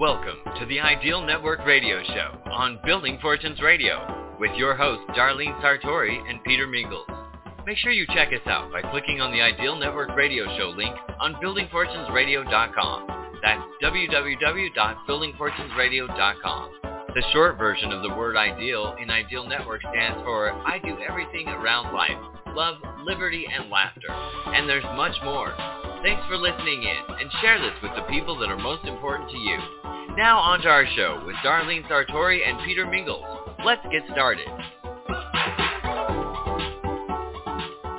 Welcome to the Ideal Network Radio Show on Building Fortunes Radio with your hosts Darlene Sartore and Peter Mingils. Make sure you check us out by clicking on the Ideal Network Radio Show link on buildingfortunesradio.com. That's www.buildingfortunesradio.com. The short version of the word ideal in Ideal Network stands for I do everything around life, love, liberty, and laughter. And there's much more. Thanks for listening in and share this with the people that are most important to you. Now on to our show with Darlene Sartore and Peter Mingils. Let's get started.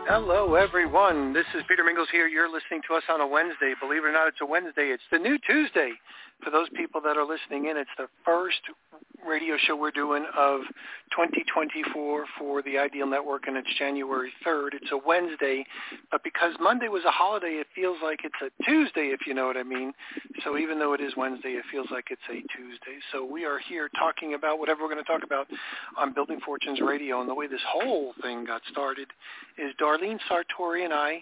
Hello, everyone. This is Peter Mingils here. You're listening to us on a Wednesday. Believe it or not, it's a Wednesday. It's the new Tuesday. For those people that are listening in, it's the first radio show we're doing of 2024 for the Ideal Network, and it's January 3rd. It's a Wednesday, but because Monday was a holiday, it feels like it's a Tuesday, if you know what I mean. So even though it is Wednesday, it feels like it's a Tuesday. So we are here talking about whatever we're going to talk about on Building Fortunes Radio, and the way this whole thing got started is Darlene Sartore and I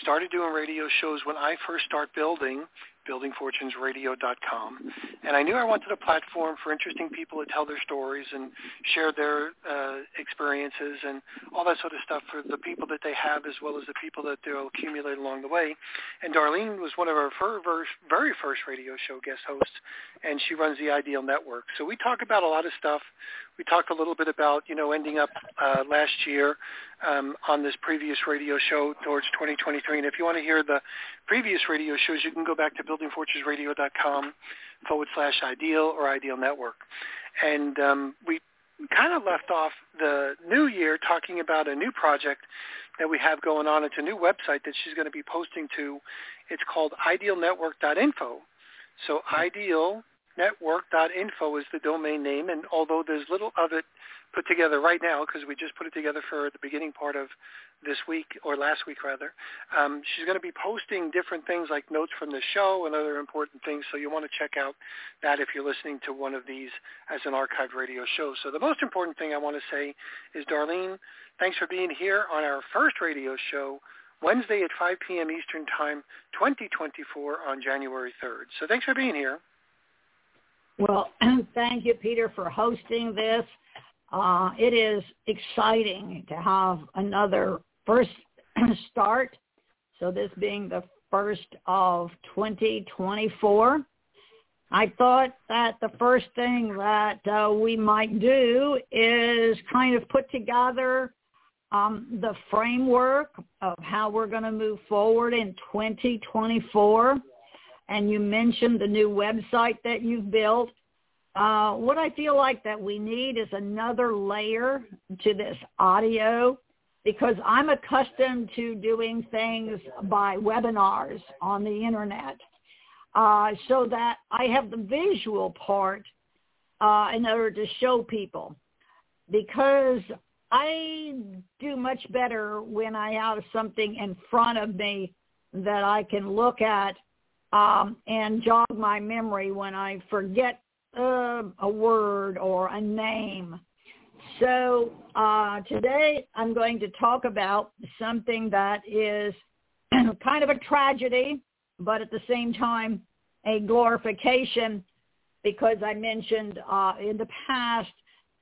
started doing radio shows when I first started building buildingfortunesradio.com. And I knew I wanted a platform for interesting people to tell their stories and share their uh, experiences and all that sort of stuff for the people that they have as well as the people that they'll accumulate along the way. And Darlene was one of our very first radio show guest hosts, and she runs the Ideal Network. So we talk about a lot of stuff. We talked a little bit about, you know, ending up uh, last year um, on this previous radio show towards 2023. And if you want to hear the previous radio shows, you can go back to buildingfortunesradio.com forward slash ideal or ideal network. And um, we kind of left off the new year talking about a new project that we have going on. It's a new website that she's going to be posting to. It's called idealnetwork.info. So idealnetwork.info is the domain name, and although there's little of it put together right now because we just put it together for the beginning part of this week or last week rather. Um, she's going to be posting different things like notes from the show and other important things. So you want to check out that if you're listening to one of these as an archived radio show. So the most important thing I want to say is Darlene, thanks for being here on our first radio show Wednesday at 5 p.m. Eastern Time, 2024 on January 3rd. So thanks for being here. Well, thank you, Peter, for hosting this. Uh, it is exciting to have another first start. So this being the first of 2024. I thought that the first thing that uh, we might do is kind of put together um, the framework of how we're going to move forward in 2024. And you mentioned the new website that you've built. Uh, what I feel like that we need is another layer to this audio because I'm accustomed to doing things by webinars on the internet uh, so that I have the visual part uh, in order to show people because I do much better when I have something in front of me that I can look at um, and jog my memory when I forget uh, a word or a name. So uh, today I'm going to talk about something that is kind of a tragedy, but at the same time a glorification because I mentioned uh, in the past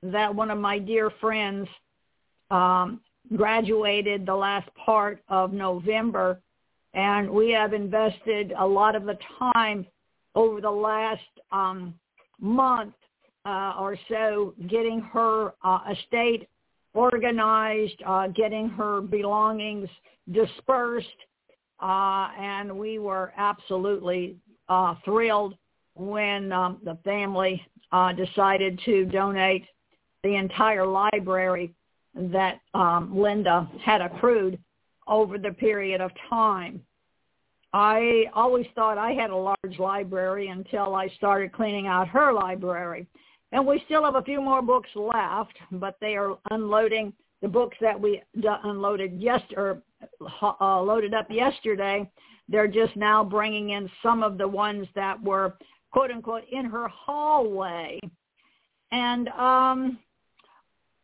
that one of my dear friends um, graduated the last part of November, and we have invested a lot of the time over the last um, month uh, or so getting her uh, estate organized, uh, getting her belongings dispersed, uh, and we were absolutely uh, thrilled when um, the family uh, decided to donate the entire library that um, Linda had accrued over the period of time. I always thought I had a large library until I started cleaning out her library. And we still have a few more books left, but they are unloading the books that we unloaded yesterday, uh, loaded up yesterday. They're just now bringing in some of the ones that were quote unquote in her hallway. And um,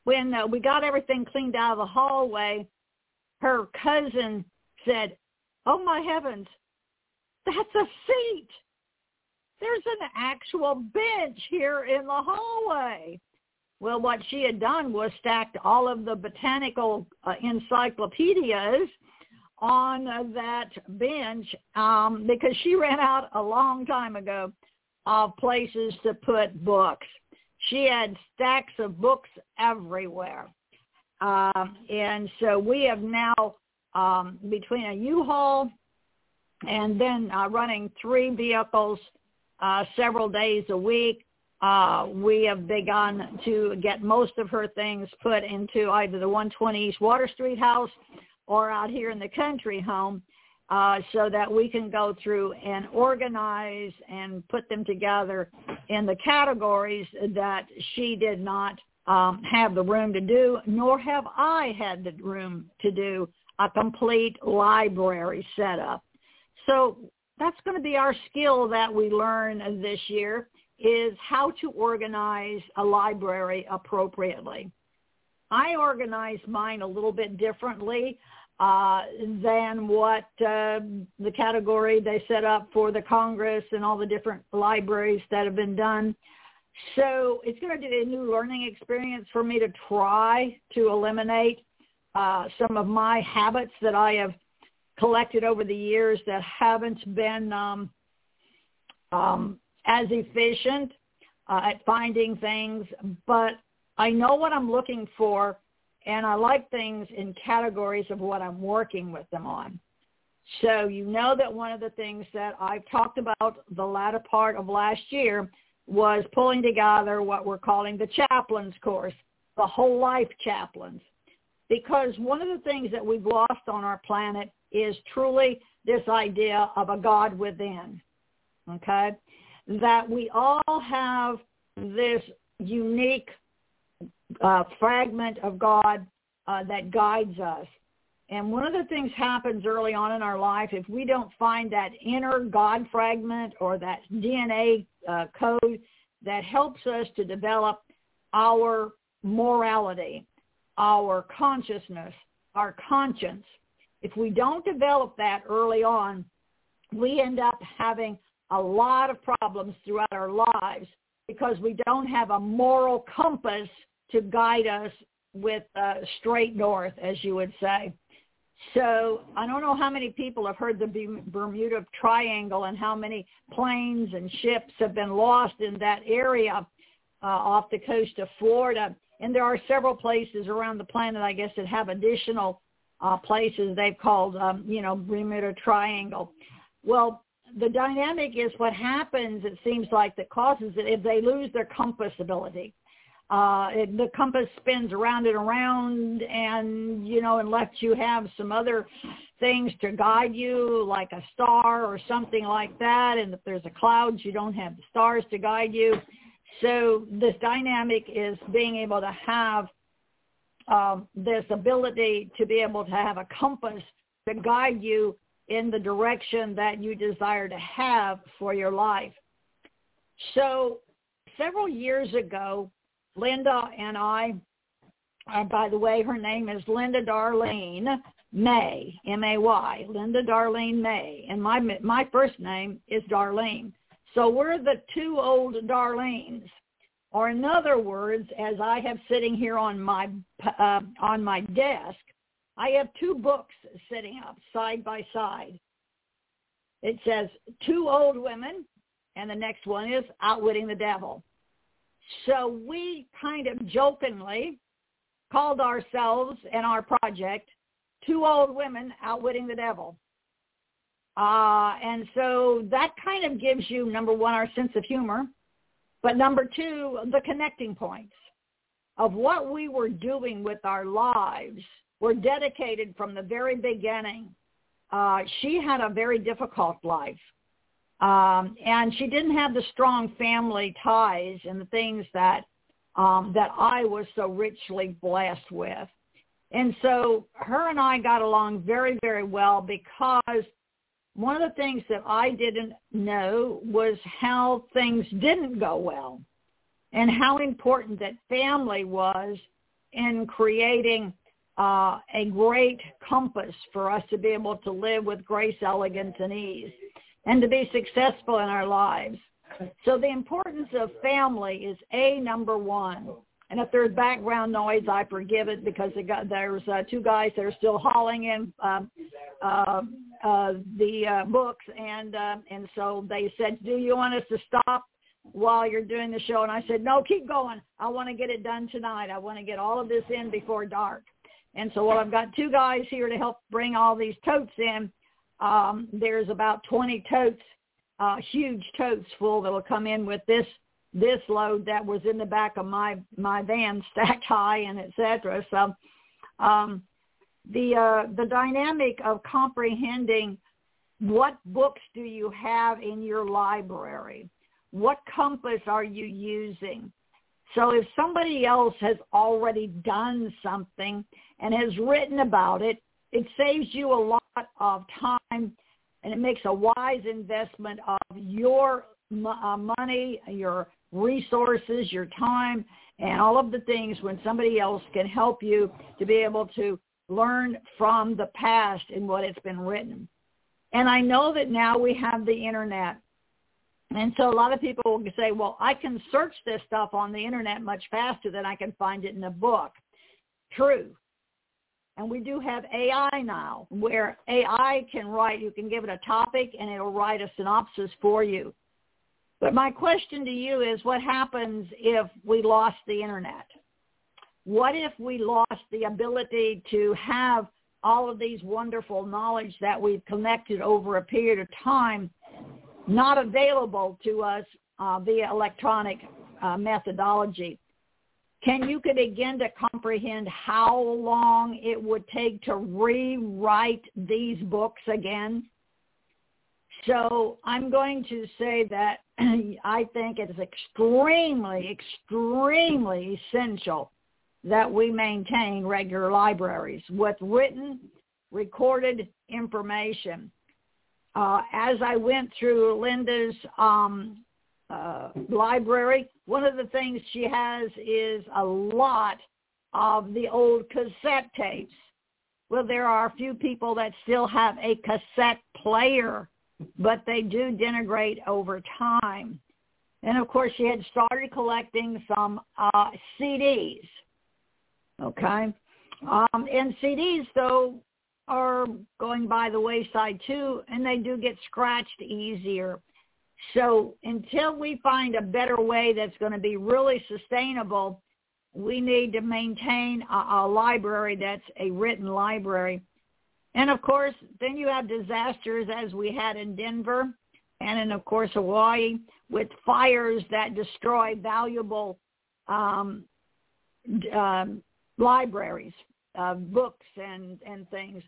when uh, we got everything cleaned out of the hallway, her cousin said, "Oh my heavens, that's a seat. there's an actual bench here in the hallway. Well, what she had done was stacked all of the botanical uh, encyclopedias on uh, that bench um, because she ran out a long time ago of places to put books. She had stacks of books everywhere. Um, and so we have now, um, between a U-Haul and then uh, running three vehicles uh, several days a week, uh, we have begun to get most of her things put into either the 120 East Water Street house or out here in the country home uh, so that we can go through and organize and put them together in the categories that she did not um, have the room to do, nor have I had the room to do a complete library setup. So that's going to be our skill that we learn this year is how to organize a library appropriately. I organize mine a little bit differently uh, than what uh, the category they set up for the Congress and all the different libraries that have been done. So it's going to be a new learning experience for me to try to eliminate uh, some of my habits that I have collected over the years that haven't been um, um, as efficient uh, at finding things. But I know what I'm looking for, and I like things in categories of what I'm working with them on. So you know that one of the things that I've talked about the latter part of last year was pulling together what we're calling the chaplains course, the whole life chaplains. Because one of the things that we've lost on our planet is truly this idea of a God within. Okay? That we all have this unique uh, fragment of God uh, that guides us. And one of the things happens early on in our life if we don't find that inner God fragment or that DNA uh, code that helps us to develop our morality, our consciousness, our conscience. If we don't develop that early on, we end up having a lot of problems throughout our lives because we don't have a moral compass to guide us with straight north, as you would say. So I don't know how many people have heard the Bermuda Triangle and how many planes and ships have been lost in that area uh, off the coast of Florida. And there are several places around the planet, I guess, that have additional uh, places they've called, um, you know, Bermuda Triangle. Well, the dynamic is what happens, it seems like, that causes it if they lose their compass ability uh, it, the compass spins around and around and, you know, unless you have some other things to guide you, like a star or something like that, and if there's a cloud, you don't have the stars to guide you. So this dynamic is being able to have um, this ability to be able to have a compass to guide you in the direction that you desire to have for your life. So several years ago, Linda and I, uh, by the way, her name is Linda Darlene May, M-A-Y, Linda Darlene May, and my my first name is Darlene. So we're the two old Darlenes, or in other words, as I have sitting here on my uh, on my desk, I have two books sitting up side by side. It says Two Old Women, and the next one is Outwitting the Devil. So we kind of jokingly called ourselves and our project Two Old Women Outwitting the Devil. Uh, and so that kind of gives you, number one, our sense of humor, but number two, the connecting points of what we were doing with our lives were dedicated from the very beginning. Uh, she had a very difficult life. Um, and she didn't have the strong family ties and the things that um, that I was so richly blessed with. And so her and I got along very, very well because one of the things that I didn't know was how things didn't go well and how important that family was in creating uh, a great compass for us to be able to live with grace, elegance, and ease and to be successful in our lives. So the importance of family is a number one. And if there's background noise, I forgive it because got, there's uh, two guys that are still hauling in um, uh, uh, the uh, books, and uh, and so they said, "Do you want us to stop while you're doing the show?" And I said, "No, keep going. I want to get it done tonight. I want to get all of this in before dark." And so, while I've got two guys here to help bring all these totes in. Um, there's about 20 totes, uh, huge totes full that will come in with this this load that was in the back of my my van stacked high and etc. So um, the uh, the dynamic of comprehending what books do you have in your library? What compass are you using? So if somebody else has already done something and has written about it, it saves you a lot of time and it makes a wise investment of your uh, money, your resources, your time, and all of the things when somebody else can help you to be able to learn from the past and what it's been written. And I know that now we have the internet. And so a lot of people will say, well, I can search this stuff on the internet much faster than I can find it in a book. True. And we do have AI now where AI can write, you can give it a topic and it'll write a synopsis for you. But my question to you is what happens if we lost the internet? What if we lost the ability to have all of these wonderful knowledge that we've collected over a period of time not available to us uh, via electronic uh, methodology? Can you begin to comprehend how long it would take to rewrite these books again? So I'm going to say that I think it is extremely, extremely essential that we maintain regular libraries with written, recorded information. Uh, as I went through Linda's um, uh, library, one of the things she has is a lot of the old cassette tapes. Well, there are a few people that still have a cassette player but they do denigrate over time. And of course, she had started collecting some uh, CDs. Okay, um, and CDs though are going by the wayside too, and they do get scratched easier. So until we find a better way that's going to be really sustainable, we need to maintain a, a library that's a written library. And of course, then you have disasters as we had in Denver and in, of course, Hawaii with fires that destroy valuable um, um, libraries, uh, books and, and things.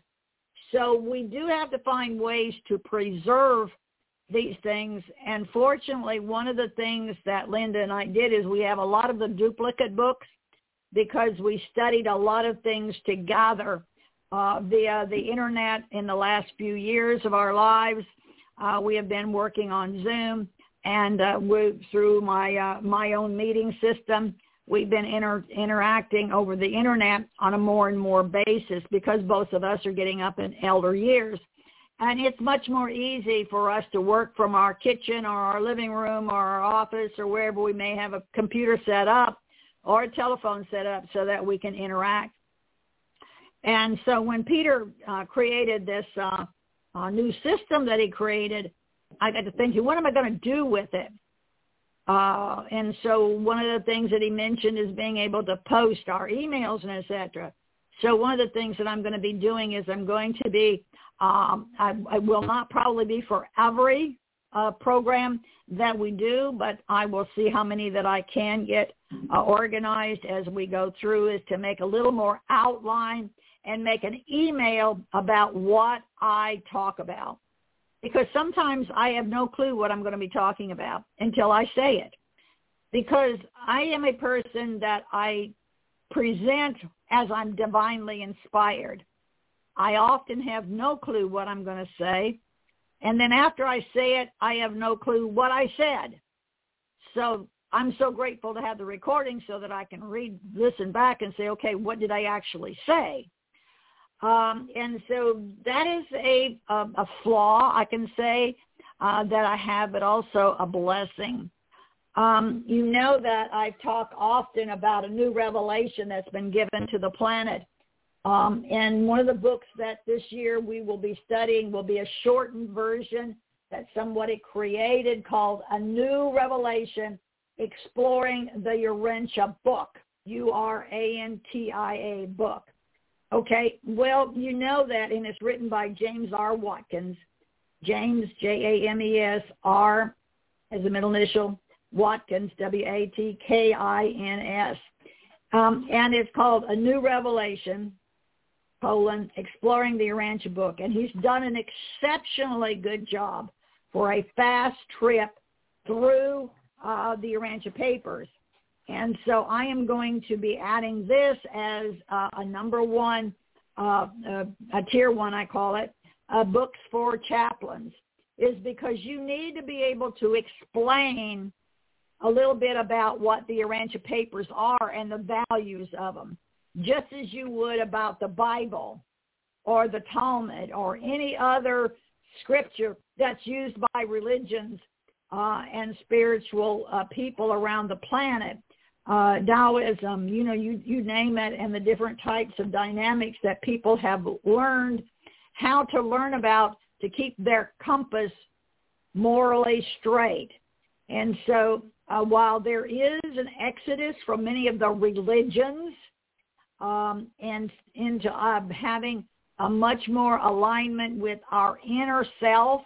So we do have to find ways to preserve these things. And fortunately, one of the things that Linda and I did is we have a lot of the duplicate books because we studied a lot of things together uh, via the internet in the last few years of our lives. Uh, we have been working on Zoom and uh, through my uh, my own meeting system, we've been inter- interacting over the internet on a more and more basis because both of us are getting up in elder years. And it's much more easy for us to work from our kitchen or our living room or our office or wherever we may have a computer set up or a telephone set up so that we can interact. And so when Peter uh, created this uh, uh, new system that he created, I got to thinking, what am I going to do with it? Uh, and so one of the things that he mentioned is being able to post our emails and etc. So one of the things that I'm going to be doing is I'm going to be, um, I, I will not probably be for every uh, program that we do, but I will see how many that I can get uh, organized as we go through is to make a little more outline and make an email about what I talk about. Because sometimes I have no clue what I'm going to be talking about until I say it. Because I am a person that I present as I'm divinely inspired. I often have no clue what I'm going to say. And then after I say it, I have no clue what I said. So I'm so grateful to have the recording so that I can read, listen back and say, okay, what did I actually say? Um, and so that is a, a, a flaw, I can say. uh, that I have, but also a blessing. Um, you know that I've talked often about a new revelation that's been given to the planet. Um, and one of the books that this year we will be studying will be a shortened version that somebody created called A New Revelation Exploring the Urantia Book, U-R-A-N-T-I-A book. Okay, well, you know that, and it's written by James R. Watkins. James, J-A-M-E-S, R as a middle initial, Watkins, W-A-T-K-I-N-S. Um, and it's called A New Revelation, colon, Exploring the Urantia Book. And he's done an exceptionally good job for a fast trip through uh, the Urantia Papers. And so I am going to be adding this as uh, a number one, uh, uh, a tier one, I call it, uh, books for chaplains, is because you need to be able to explain a little bit about what the Urantia Papers are and the values of them, just as you would about the Bible or the Talmud or any other scripture that's used by religions uh, and spiritual uh, people around the planet. Uh, Taoism, you know, you, you name it, and the different types of dynamics that people have learned how to learn about to keep their compass morally straight. And so uh, while there is an exodus from many of the religions um, and into uh, having a much more alignment with our inner self,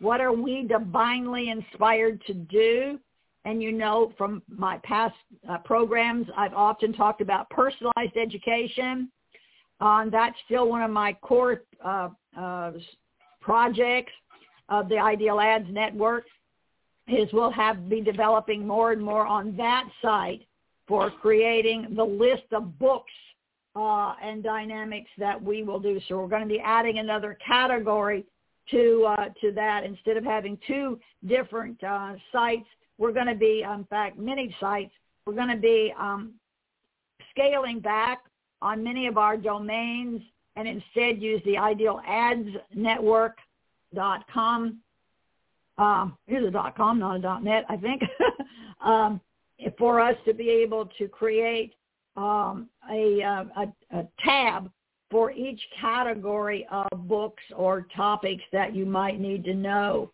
what are we divinely inspired to do? And you know from my past uh, programs, I've often talked about personalized education. Um, that's still one of my core uh, uh, projects of the Ideal Ads Network is we'll have be developing more and more on that site for creating the list of books uh, and dynamics that we will do. So we're going to be adding another category to uh, to that. Instead of having two different uh, sites, we're going to be, in fact, many sites. We're going to be um, scaling back on many of our domains and instead use the Ideal Ads Network.com um, here's a dot com, not a dot net, I think, um, for us to be able to create um, a, uh, a, a tab for each category of books or topics that you might need to know.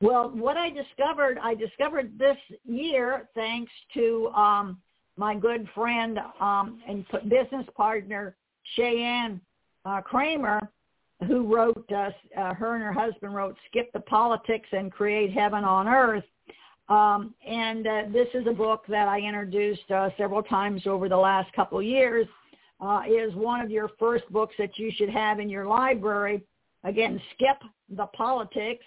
Well, what I discovered, I discovered this year thanks to um, my good friend um, and business partner, Cheyenne uh, Kramer, who wrote, uh, uh, her and her husband wrote Skip the Politics and Create Heaven on Earth. Um, and uh, this is a book that I introduced uh, several times over the last couple of years. Uh, is one of your first books that you should have in your library. Again, Skip the Politics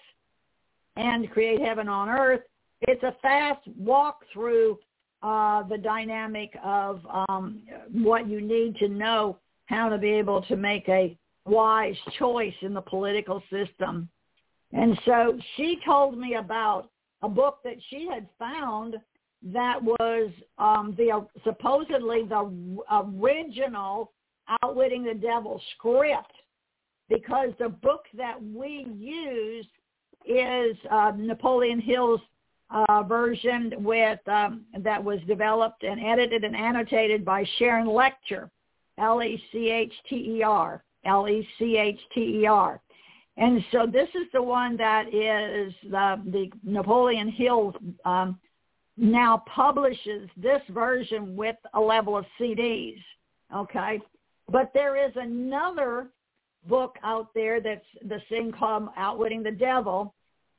and Create Heaven on Earth. It's a fast walk through uh, the dynamic of um, what you need to know how to be able to make a wise choice in the political system. And so she told me about a book that she had found that was um, the supposedly the original Outwitting the Devil script, because the book that we use is uh, Napoleon Hill's uh, version with um, that was developed and edited and annotated by Sharon Lechter, L-E-C-H-T-E-R. L-E-C-H-T-E-R. And so this is the one that is the, the Napoleon Hill um, now publishes this version with a level of CDs. Okay. But there is another book out there that's the same called Outwitting the Devil.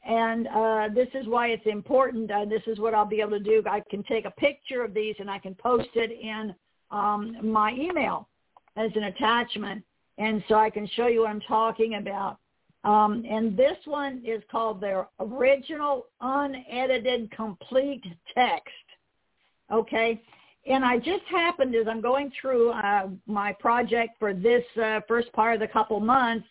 And uh, this is why it's important. Uh, this is what I'll be able to do. I can take a picture of these and I can post it in um, my email as an attachment and so I can show you what I'm talking about. Um, and this one is called their original unedited complete text. Okay. And I just happened as I'm going through uh, my project for this uh, first part of the couple months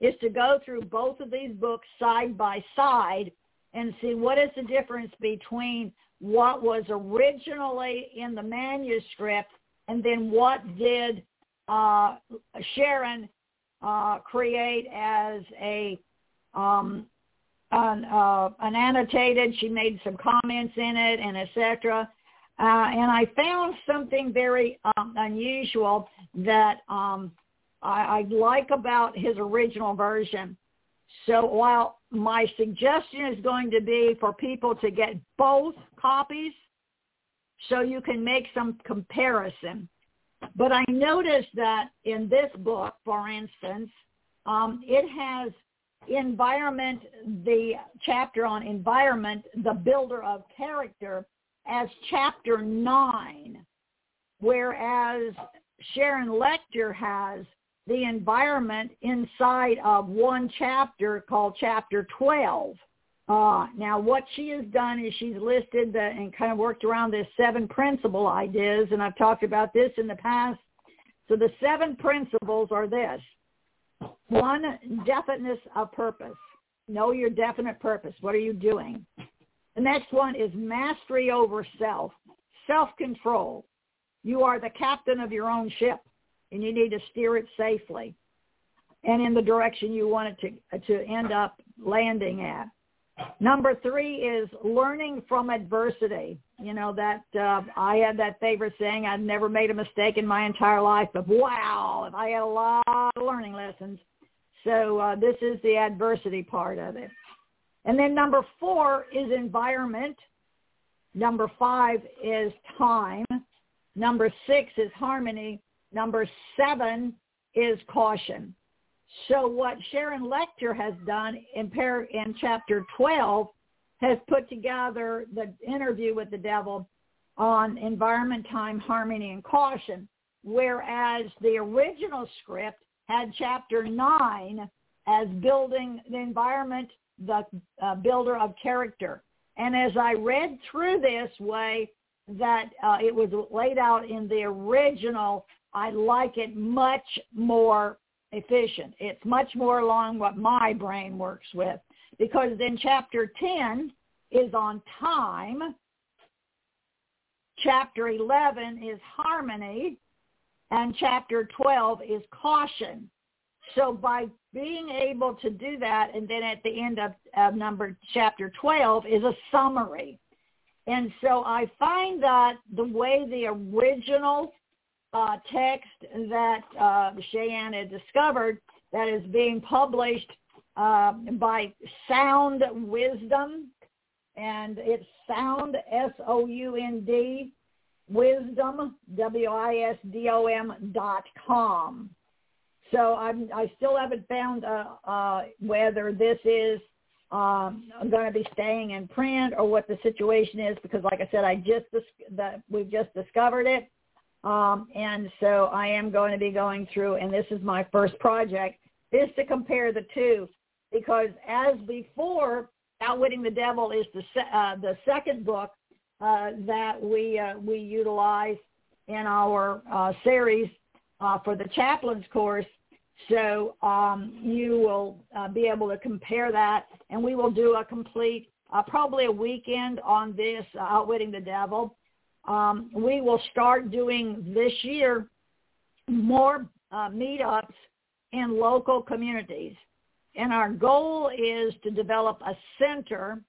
is to go through both of these books side by side and see what is the difference between what was originally in the manuscript and then what did uh, Sharon uh, create as a um, an, uh, an annotated. She made some comments in it and etc. Uh, and I found something very um, unusual that um, I, I like about his original version. So while my suggestion is going to be for people to get both copies so you can make some comparison. But I noticed that in this book, for instance, um, it has environment, the chapter on environment, the builder of character, as chapter nine, whereas Sharon Lechter has the environment inside of one chapter called chapter 12. Uh, now, what she has done is she's listed the, and kind of worked around the seven principle ideas, and I've talked about this in the past. So the seven principles are this. One, definiteness of purpose. Know your definite purpose. What are you doing? The next one is mastery over self, self-control. You are the captain of your own ship, and you need to steer it safely and in the direction you want it to, to end up landing at. Number three is learning from adversity. You know that uh, I had that favorite saying, I've never made a mistake in my entire life, but wow, if I had a lot of learning lessons. So uh, this is the adversity part of it. And then number four is environment. Number five is time. Number six is harmony. Number seven is caution. So what Sharon Lechter has done in, par- in chapter 12 has put together the interview with the devil on environment, time, harmony, and caution, whereas the original script had chapter 9 as building the environment, the uh, builder of character. And as I read through this way that uh, it was laid out in the original, I like it much more efficient. It's much more along what my brain works with because then chapter 10 is on time. Chapter 11 is harmony and chapter 12 is caution. So by being able to do that and then at the end of, of number chapter 12 is a summary. And so I find that the way the original uh, text that uh, Cheyenne had discovered that is being published uh, by Sound Wisdom, and it's Sound S-O-U-N-D Wisdom W-I-S-D-O-M dot com. So I'm, I still haven't found uh, uh, whether this is um, going to be staying in print or what the situation is because, like I said, I just dis- that we've just discovered it. Um, and so I am going to be going through, and this is my first project, is to compare the two. Because as before, Outwitting the Devil is the, uh, the second book uh, that we, uh, we utilize in our uh, series uh, for the chaplain's course. So um, you will uh, be able to compare that, and we will do a complete, probably a weekend on this, Outwitting the Devil um, we will start doing this year more uh, meetups in local communities. And our goal is to develop a center,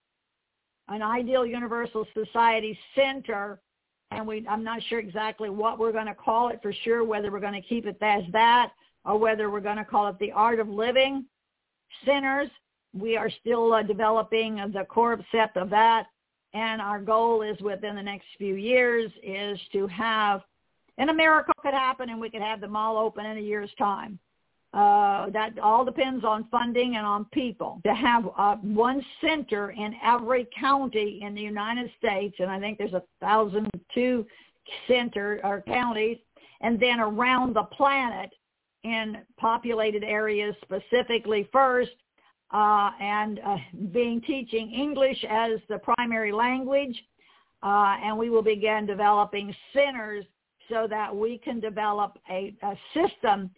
an Ideal Universal Society center, and we, I'm not sure exactly what we're going to call it for sure, whether we're going to keep it as that or whether we're going to call it the Art of Living Centers. We are still uh, developing the core concept of that. And our goal is within the next few years is to have, and a miracle could happen and we could have them all open in a year's time. Uh, that all depends on funding and on people. To have uh, one center in every county in the United States, and I think there's a thousand two center or counties, and then around the planet in populated areas specifically first, uh, and uh, being teaching English as the primary language. Uh, and we will begin developing centers so that we can develop a, a system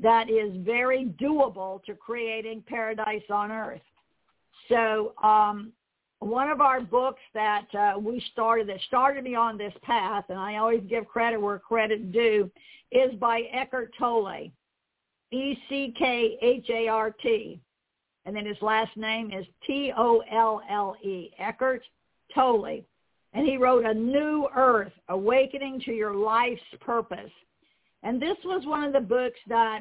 that is very doable to creating paradise on earth. So um, one of our books that uh, we started, that started me on this path, and I always give credit where credit due, is by Eckhart Tolle, E-C-K-H-A-R-T and then his last name is T-O-L-L-E, Eckhart Tolle. And he wrote A New Earth, Awakening to Your Life's Purpose. And this was one of the books that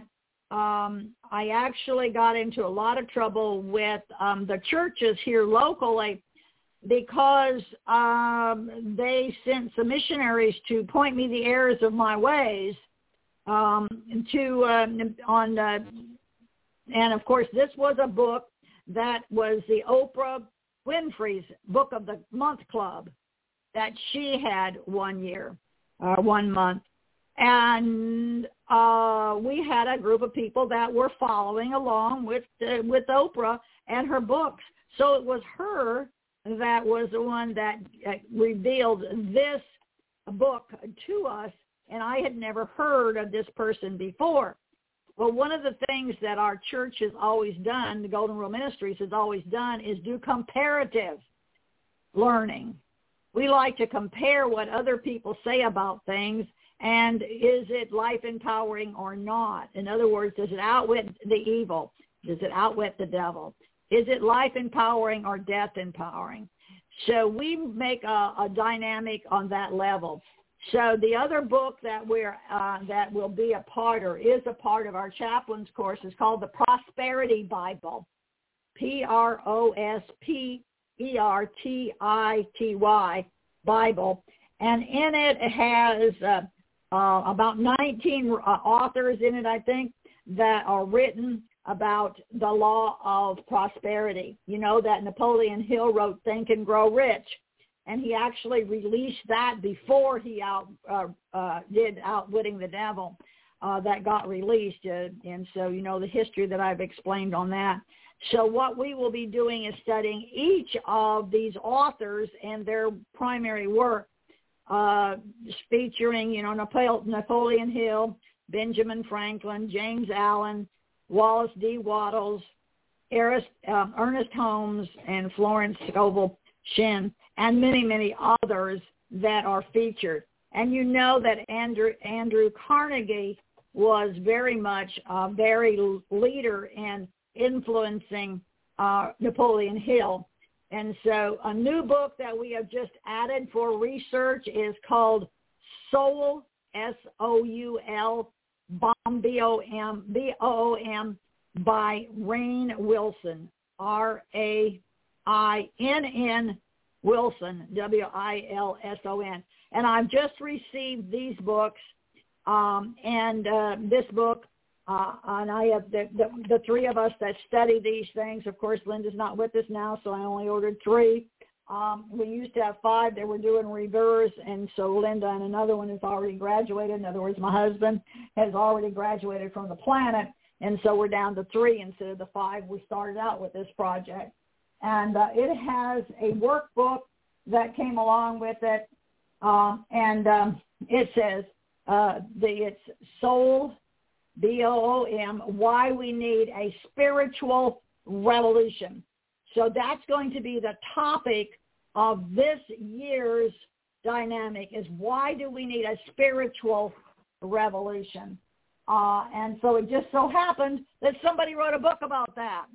um, I actually got into a lot of trouble with um, the churches here locally because um, they sent some missionaries to point me the errors of my ways um, to uh, on uh, and of course this was a book that was the Oprah Winfrey's Book of the Month Club that she had one year or uh, one month and uh, we had a group of people that were following along with uh, with Oprah and her books. So it was her that was the one that revealed this book to us, and I had never heard of this person before. Well, one of the things that our church has always done, the Golden Rule Ministries has always done, is do comparative learning. We like to compare what other people say about things and is it life empowering or not? In other words, does it outwit the evil? Does it outwit the devil? Is it life empowering or death empowering? So we make a, a dynamic on that level. So the other book that we're uh, that will be a part or is a part of our chaplain's course is called the Prosperity Bible, P R O S P E R T I T Y Bible, and in it it has uh, uh, about 19 uh, authors in it, I think, that are written about the law of prosperity. You know that Napoleon Hill wrote Think and Grow Rich, and he actually released that before he out uh, uh, did Outwitting the Devil. Uh, that got released, uh, and so you know the history that I've explained on that. So what we will be doing is studying each of these authors and their primary work uh, featuring, you know, Napoleon Hill, Benjamin Franklin, James Allen, Wallace D. Wattles, uh, Ernest Holmes, and Florence Scovel Shinn, and many, many others that are featured. And you know that Andrew, Andrew Carnegie was very much a very leader in influencing uh, Napoleon Hill and so a new book that we have just added for research is called Soul, S-O-U-L, Bomb, B-O-M, B-O-O-M, by Rainn Wilson, R-A-I-N-N Wilson, W-I-L-S-O-N. And I've just received these books, um, and uh, this book uh, and I have the, the, the three of us that study these things. Of course, Linda's not with us now, so I only ordered three. Um, we used to have five that were doing reverse, and so Linda and another one has already graduated. In other words, my husband has already graduated from the planet, and so we're down to three instead of the five we started out with this project. And uh, it has a workbook that came along with it, um, and um, it says uh, the it's soul B-O-O-M, why we need a spiritual revolution. So that's going to be the topic of this year's dynamic is why do we need a spiritual revolution? Uh, and so it just so happened that somebody wrote a book about that.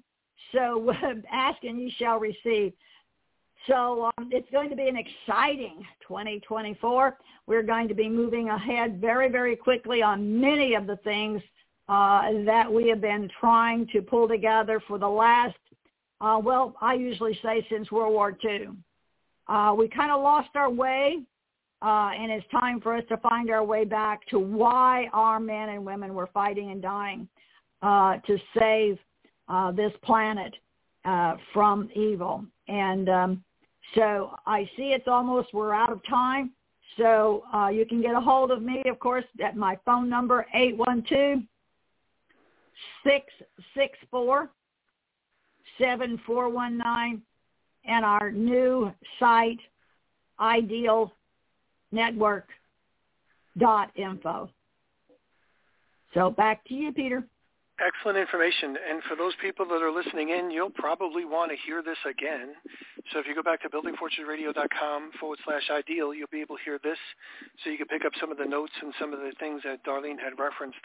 So ask and you shall receive. So um, it's going to be an exciting 2024. We're going to be moving ahead very, very quickly on many of the things uh, that we have been trying to pull together for the last, uh, well, I usually say since World War II. Uh, we kind of lost our way, uh, and it's time for us to find our way back to why our men and women were fighting and dying uh, to save uh, this planet uh, from evil. And um, so I see it's almost, we're out of time. So uh, you can get a hold of me, of course, at my phone number, 812 664 7419 and our new site, idealnetwork.info. So back to you, Peter. Excellent information. And for those people that are listening in, you'll probably want to hear this again. So if you go back to buildingfortunesradio.com forward slash ideal, you'll be able to hear this so you can pick up some of the notes and some of the things that Darlene had referenced.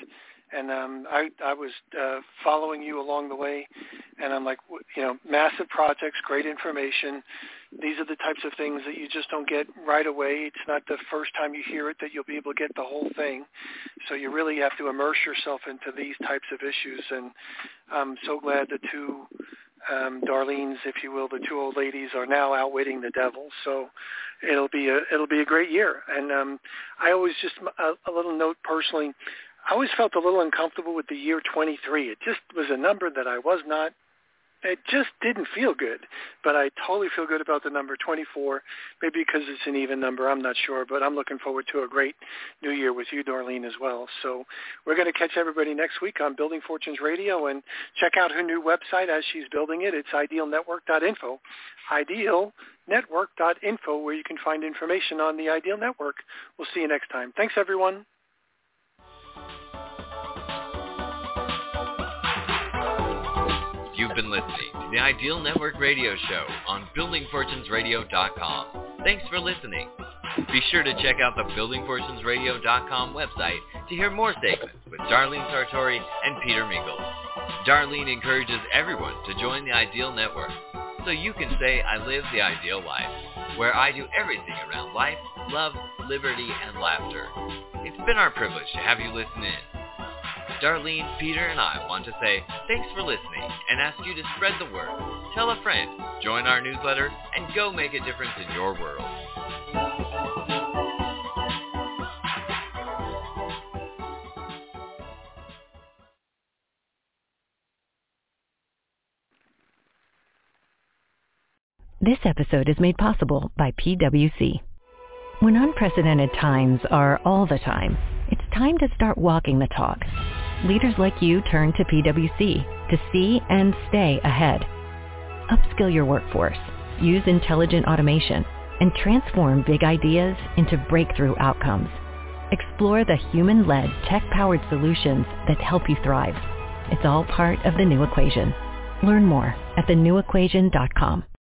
And um, I, I was uh, following you along the way And I'm like, you know, massive projects, great information. These are the types of things that you just don't get right away. It's not the first time you hear it that you'll be able to get the whole thing. So you really have to immerse yourself into these types of issues. And I'm so glad the two um, Darlene's, if you will, the two old ladies are now outwitting the devil. So it'll be a it'll be a great year. And um, I always just a, a little note personally. I always felt a little uncomfortable with the year 23. It just was a number that I was not it just didn't feel good. But I totally feel good about the number 24, maybe because it's an even number. I'm not sure, but I'm looking forward to a great new year with you, Darlene, as well. So we're going to catch everybody next week on Building Fortunes Radio and check out her new website as she's building it. It's idealnetwork.info, idealnetwork.info, where you can find information on the Ideal Network. We'll see you next time. Thanks, everyone. Been listening to the Ideal Network Radio Show on BuildingFortunesRadio.com. Thanks for listening. Be sure to check out the BuildingFortunesRadio.com website to hear more segments with Darlene Sartore and Peter Mingils. Darlene encourages everyone to join the Ideal Network so you can say I live the ideal life, where I do everything around life, love, liberty, and laughter. It's been our privilege to have you listen in. Darlene, Peter, and I want to say thanks for listening and ask you to spread the word. Tell a friend, join our newsletter, and go make a difference in your world. This episode is made possible by PwC. When unprecedented times are all the time, it's time to start walking the talk leaders like you turn to PwC to see and stay ahead. Upskill your workforce, use intelligent automation, and transform big ideas into breakthrough outcomes. Explore the human-led, tech-powered solutions that help you thrive. It's all part of the new equation. Learn more at thenewequation.com.